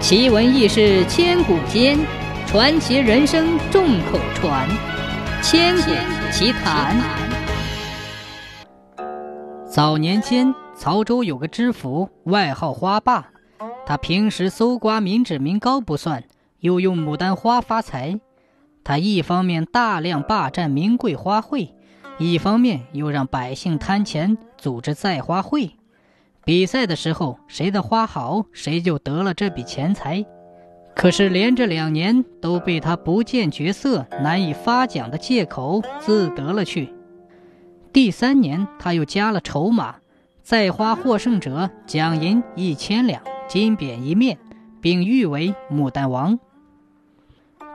奇闻异事千古间，传奇人生众口传。千古奇谈。早年间，曹州有个知府，外号花霸。他平时搜刮民脂民膏不算，又用牡丹花发财。他一方面大量霸占名贵花卉，一方面又让百姓贪钱，组织栽花会。比赛的时候，谁的花好，谁就得了这笔钱财。可是连着两年都被他不见角色、难以发奖的借口自得了去。第三年，他又加了筹码，栽花获胜者奖银一千两，金匾一面，并誉为牡丹王。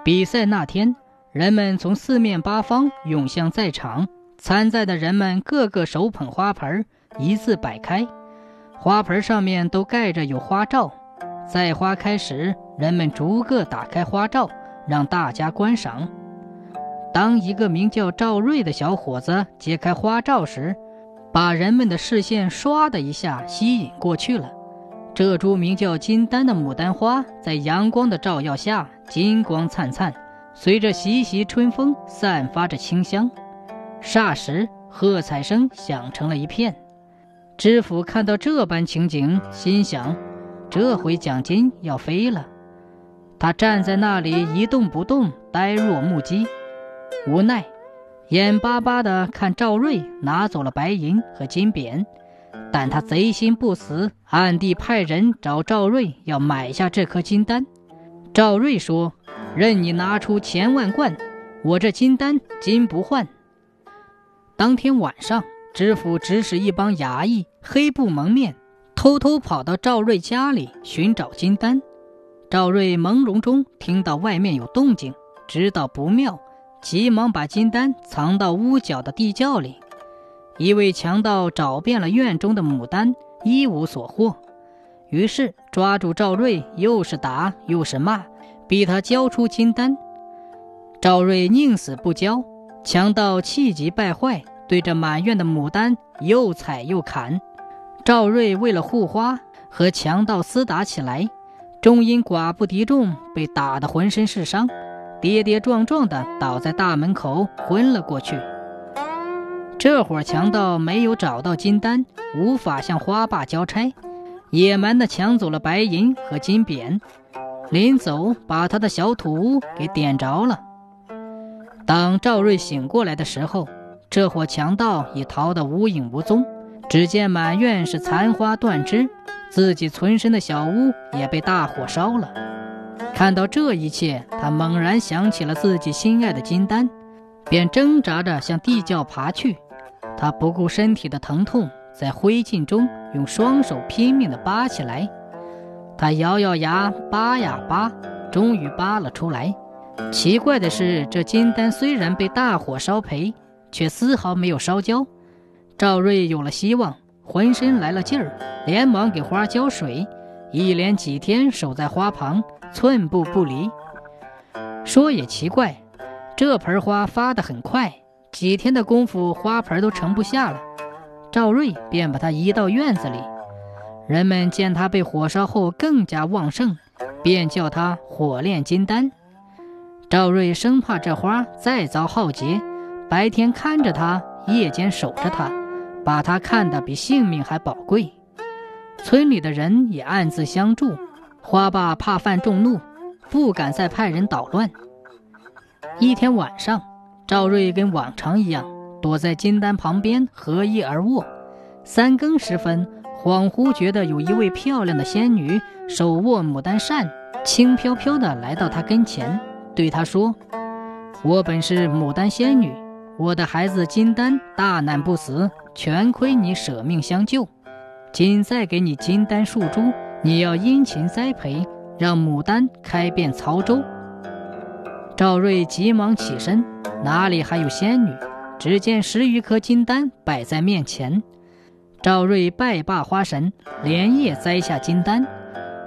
比赛那天，人们从四面八方涌向赛场，参赛的人们个个手捧花盆，一字摆开。花盆上面都盖着有花罩，在花开时，人们逐个打开花罩，让大家观赏。当一个名叫赵瑞的小伙子揭开花罩时，把人们的视线唰的一下吸引过去了。这株名叫金丹的牡丹花，在阳光的照耀下金光灿灿，随着习习春风散发着清香。霎时，喝彩声响成了一片。知府看到这般情景，心想：这回奖金要飞了。他站在那里一动不动，呆若木鸡，无奈，眼巴巴地看赵瑞拿走了白银和金匾。但他贼心不死，暗地派人找赵瑞要买下这颗金丹。赵瑞说：“任你拿出千万贯，我这金丹金不换。”当天晚上。知府指使一帮衙役，黑布蒙面，偷偷跑到赵瑞家里寻找金丹。赵瑞朦胧中听到外面有动静，知道不妙，急忙把金丹藏到屋角的地窖里。一位强盗找遍了院中的牡丹，一无所获，于是抓住赵瑞，又是打又是骂，逼他交出金丹。赵瑞宁死不交，强盗气急败坏。对着满院的牡丹又踩又砍，赵瑞为了护花和强盗厮打起来，终因寡不敌众被打得浑身是伤，跌跌撞撞地倒在大门口昏了过去。这伙强盗没有找到金丹，无法向花霸交差，野蛮地抢走了白银和金匾，临走把他的小土屋给点着了。当赵瑞醒过来的时候，这伙强盗已逃得无影无踪，只见满院是残花断枝，自己存身的小屋也被大火烧了。看到这一切，他猛然想起了自己心爱的金丹，便挣扎着向地窖爬去。他不顾身体的疼痛，在灰烬中用双手拼命地扒起来。他咬咬牙，扒呀扒，终于扒了出来。奇怪的是，这金丹虽然被大火烧赔。却丝毫没有烧焦，赵瑞有了希望，浑身来了劲儿，连忙给花浇水，一连几天守在花旁，寸步不离。说也奇怪，这盆花发得很快，几天的功夫，花盆都盛不下了。赵瑞便把它移到院子里，人们见它被火烧后更加旺盛，便叫它火炼金丹。赵瑞生怕这花再遭浩劫。白天看着他，夜间守着他，把他看得比性命还宝贵。村里的人也暗自相助。花爸怕犯众怒，不敢再派人捣乱。一天晚上，赵瑞跟往常一样，躲在金丹旁边合衣而卧。三更时分，恍惚觉得有一位漂亮的仙女手握牡丹扇，轻飘飘地来到他跟前，对他说：“我本是牡丹仙女。”我的孩子金丹大难不死，全亏你舍命相救。今再给你金丹数株，你要殷勤栽培，让牡丹开遍曹州。赵瑞急忙起身，哪里还有仙女？只见十余颗金丹摆在面前。赵瑞拜罢花神，连夜栽下金丹。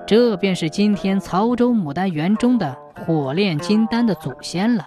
这便是今天曹州牡丹园中的火炼金丹的祖先了。